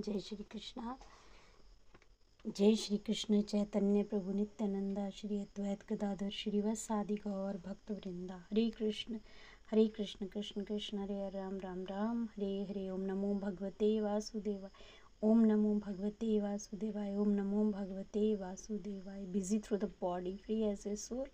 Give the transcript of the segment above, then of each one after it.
जय श्री कृष्णा। जय श्री कृष्ण, चैतन्य प्रभु नित्यानंदा, श्री अद्वैत गदाधर श्रीवत्सादि गौर भक्त वृंदा हरे कृष्ण हरे कृष्ण कृष्ण कृष्ण, हरे राम राम राम। हरे हरे, ओम नमो भगवते वासुदेवाय। ओम नमो भगवते वासुदेवाय, ओम नमो भगवते वासुदेवाय। Busy through the body free as a soul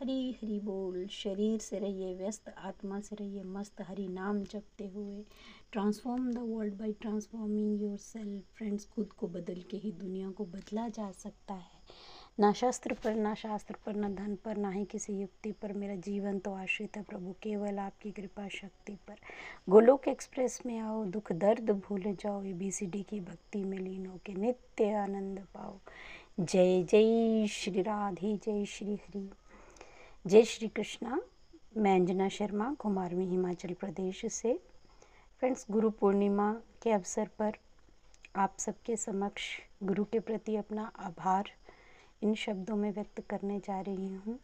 Hari Hari बोल, शरीर से रहिए व्यस्त, आत्मा से रहिए मस्त, हरी नाम जपते हुए। Transform the world by transforming yourself friends खुद को बदल के ही दुनिया को बदला जा सकता है। ना शस्त्र पर, ना शास्त्र पर, ना धन पर, ना ही किसी युक्ति पर। मेरा जीवन तो आश्रित है प्रभु, केवल आपकी कृपा शक्ति पर। गोलोक एक्सप्रेस में आओ, दुख दर्द भूल जाओ ए बी सी डी की भक्ति में लीन हो के नित्य आनंद पाओ। जय जय श्री राधे, जय श्री हरि। जय श्री कृष्णा। मैं अंजना शर्मा, कुमारवी हिमाचल प्रदेश से। फ्रेंड्स, गुरु पूर्णिमा के अवसर पर आप सबके समक्ष गुरु के प्रति अपना आभार इन शब्दों में व्यक्त करने जा रही हूँ।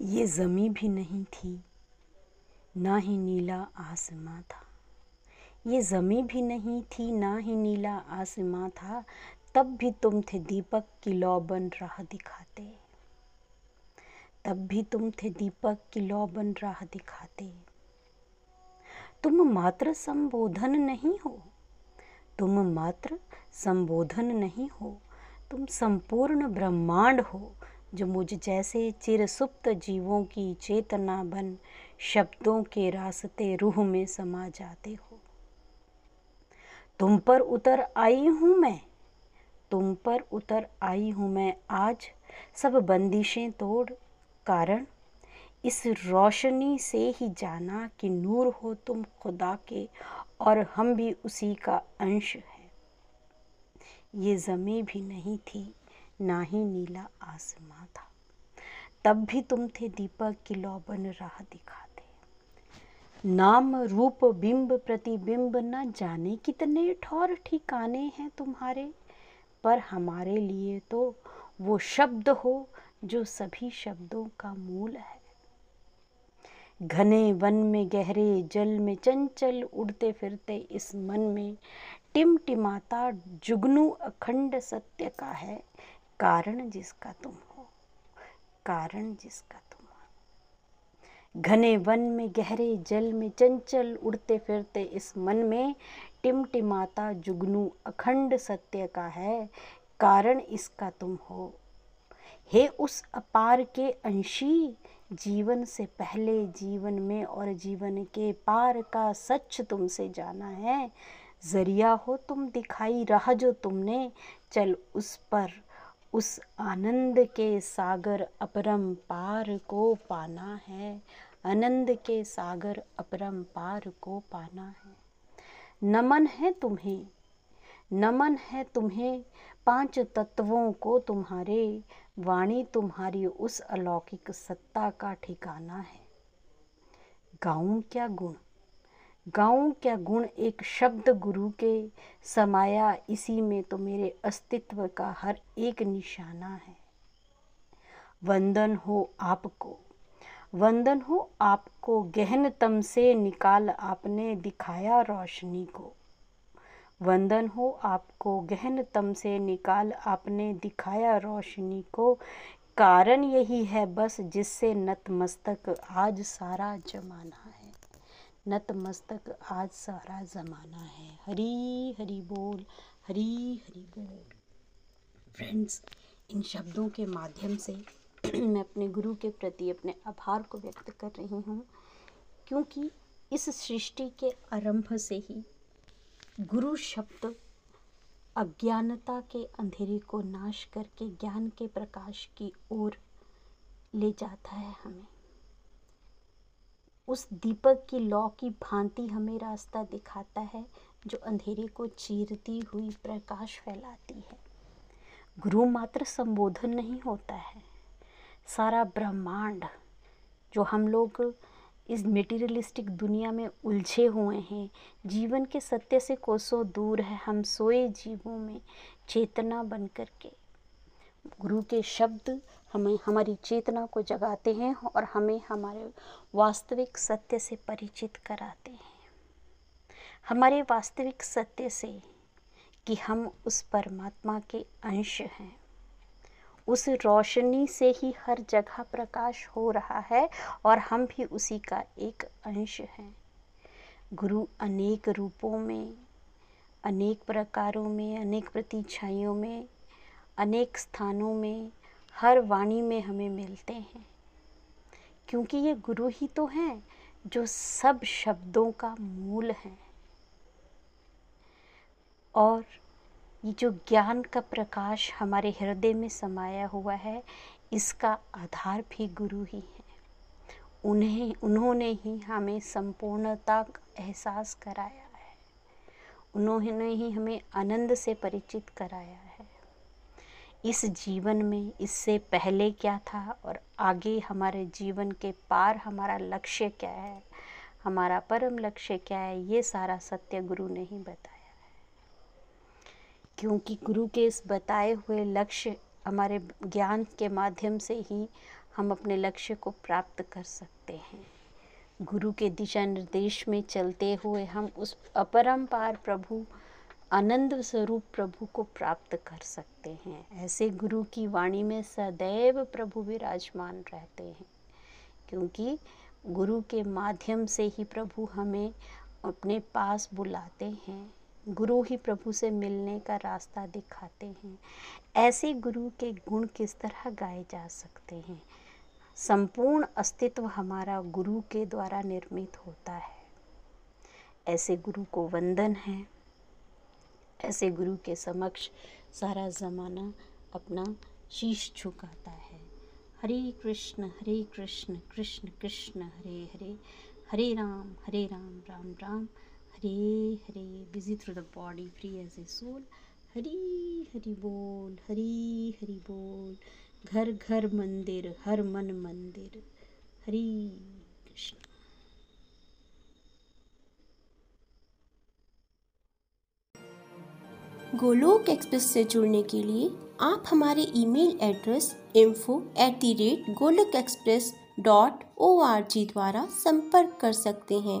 ये ज़मी भी नहीं थी, ना ही नीला आसमां था। ये ज़मी भी नहीं थी, ना ही नीला आसमां था, तब भी तुम थे दीपक की लौ बन राह दिखाते। तब भी तुम थे दीपक की लौ बन राह दिखाते। तुम मात्र संबोधन नहीं हो। तुम मात्र संबोधन नहीं हो। तुम संपूर्ण ब्रह्मांड हो, जो मुझ जैसे चिरसुप्त जीवों की चेतना बन शब्दों के रास्ते रूह में समा जाते हो। तुम पर उतर आई हूँ मैं। तुम पर उतर आई हूँ मैं आज। सब बंदिशें तोड़ कारण, इस रोशनी से ही जाना कि नूर हो तुम खुदा के और हम भी उसी का अंश है। ये ज़मी भी नहीं थी, ना ही नीला आसमां था। तब भी तुम थे दीपक की लौबन राह दिखाते। नाम रूप बिंब प्रतिबिंब न जाने कितने ठौर ठिकाने हैं तुम्हारे, पर हमारे लिए तो वो शब्द हो जो सभी शब्दों का मूल है। घने वन में गहरे जल में चंचल उड़ते फिरते इस मन में टिमटिमाता जुगनू अखंड सत्य का है। कारण जिसका तुम हो, कारण जिसका तुम हो। घने वन में गहरे जल में चंचल उड़ते फिरते इस मन में टिमटिमाता जुगनू अखंड सत्य का है। कारण इसका तुम हो हे उस अपार के अंशी, जीवन से पहले जीवन में और जीवन के पार का सच तुमसे जाना है। ज़रिया हो तुम दिखाई, रहा जो तुमने, चल उस पर, उस आनंद के सागर अपरम पार को पाना है। आनंद के सागर अपरम पार को पाना है। नमन है तुम्हें नमन है तुम्हें, पाँच तत्वों को तुम्हारे, वाणी तुम्हारी उस अलौकिक सत्ता का ठिकाना है। गाऊं क्या गुण? गाऊं क्या गुण एक शब्द गुरु के समाया, इसी में तो मेरे अस्तित्व का हर एक निशाना है। वंदन हो आपको, वंदन हो आपको गहनतम से निकाल आपने दिखाया रोशनी को। वंदन हो, आपको गहन तम से निकाल आपने दिखाया रोशनी को। कारण यही है बस जिससे नतमस्तक आज सारा जमाना है। नतमस्तक आज सारा ज़माना है। हरी हरी बोल, हरी हरी बोल। फ्रेंड्स इन शब्दों के माध्यम से मैं अपने गुरु के प्रति अपने आभार को व्यक्त कर रही हूँ, क्योंकि इस सृष्टि के आरंभ से ही गुरु शब्द अज्ञानता के अंधेरे को नाश करके ज्ञान के प्रकाश की ओर ले जाता है हमें। उस दीपक की लौ की भांति हमें रास्ता दिखाता है, जो अंधेरे को चीरती हुई प्रकाश फैलाती है। गुरु मात्र संबोधन नहीं होता है। सारा ब्रह्मांड, जो हम लोग इस मेटीरियलिस्टिक दुनिया में उलझे हुए हैं। जीवन के सत्य से कोसों दूर है हम सोए जीवों में चेतना बन कर के। गुरु के शब्द हमें, हमारी चेतना को जगाते हैं और हमें हमारे वास्तविक सत्य से परिचित कराते हैं। हमारे वास्तविक सत्य से कि हम उस परमात्मा के अंश हैं। उस रोशनी से ही हर जगह प्रकाश हो रहा है और हम भी उसी का एक अंश हैं। गुरु अनेक रूपों में, अनेक प्रकारों में, अनेक प्रतिछाइयों में, अनेक स्थानों में हर वाणी में हमें मिलते हैं। क्योंकि ये गुरु ही तो हैं जो सब शब्दों का मूल हैं। और ये जो ज्ञान का प्रकाश हमारे हृदय में समाया हुआ है, इसका आधार भी गुरु ही है। उन्हें, उन्होंने ही हमें संपूर्णता का एहसास कराया है। उन्होंने ही हमें आनंद से परिचित कराया है। इस जीवन में इससे पहले क्या था और आगे हमारे जीवन के पार हमारा लक्ष्य क्या है, हमारा परम लक्ष्य क्या है, ये सारा सत्य गुरु ने ही बताया। क्योंकि गुरु के इस बताए हुए लक्ष्य हमारे ज्ञान के माध्यम से ही हम अपने लक्ष्य को प्राप्त कर सकते हैं। गुरु के दिशा निर्देश में चलते हुए हम उस अपरंपार प्रभु, आनंद स्वरूप प्रभु को प्राप्त कर सकते हैं। ऐसे गुरु की वाणी में सदैव प्रभु विराजमान रहते हैं, क्योंकि गुरु के माध्यम से ही प्रभु हमें अपने पास बुलाते हैं। गुरु ही प्रभु से मिलने का रास्ता दिखाते हैं। ऐसे गुरु के गुण किस तरह गाए जा सकते हैं? संपूर्ण अस्तित्व हमारा गुरु के द्वारा निर्मित होता है। ऐसे गुरु को वंदन है। ऐसे गुरु के समक्ष सारा ज़माना अपना शीश झुकाता है। Hare Krishna Hare Krishna Krishna Krishna, Hare Hare. Hare Rama Hare Rama Rama Rama. Hare Hare busy through the body free as a soul Hari Hari बोल, हरी हरी बोल. घर घर, मंदिर, हर मन, मंदिर. हरी कृष्ण. गोलोक एक्सप्रेस से जुड़ने के लिए आप हमारे email address info at the rate Golok express dot O R G द्वारा संपर्क कर सकते हैं।